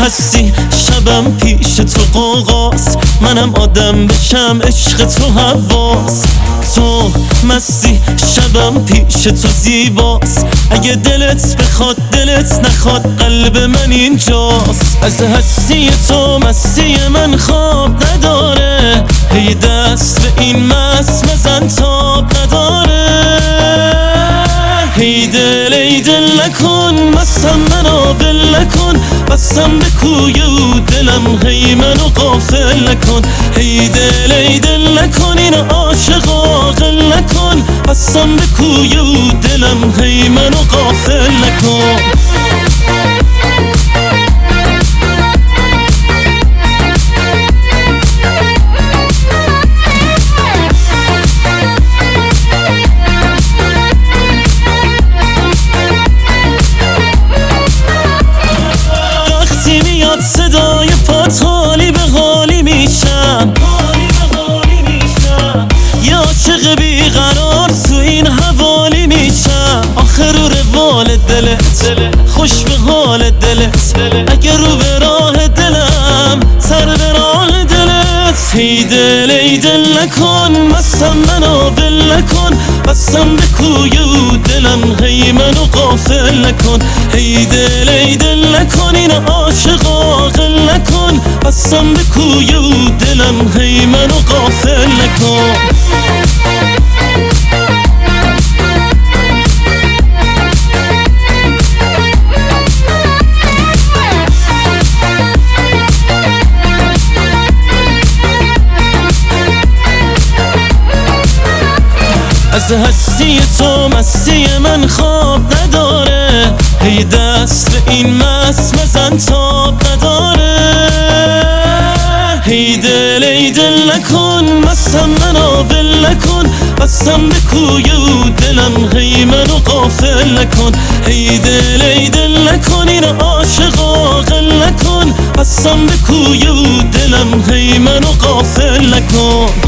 هستی شبم پیش تو قوقاس منم آدم بشم عشق تو حواس. تو مستی شبم پیش تو زیباست. اگه دلت بخواد دلت نخواد قلب من اینجاست. از هستی تو مستی من خواب نداره. هی دست به این مس مزن تاب نداره دل ای دل نکن مستم منو بل نکن. بستم به کوی و دلم هی منو قافل نکن. هی دل ای دل نکن این عاشق عاقل نکن. بستم به کوی و دلم هی منو قافل نکن. روال دلت خوش به حال دلت اگه رو به راه دلم سر به راه دلت هی دل ای دل نکن مستم منو ول نکن. بستم به کوی و دلم هی منو قافل نکن. هی دل ای دل نکن این عاشق عاقل نکن. بستم به کوی و دلم هی منو قافل نکن. از هستی تو مستی من خواب نداره. هی دست به این مس مزن تاب نداره. هی دل ای دل نکن مستم منو ول نکن. بستم به کوی و دلم هی منو قافل نکن. هی دل ای دل نکن این عاشق عاقل نکن. بستم به کوی و دلم هی منو قافل نکن.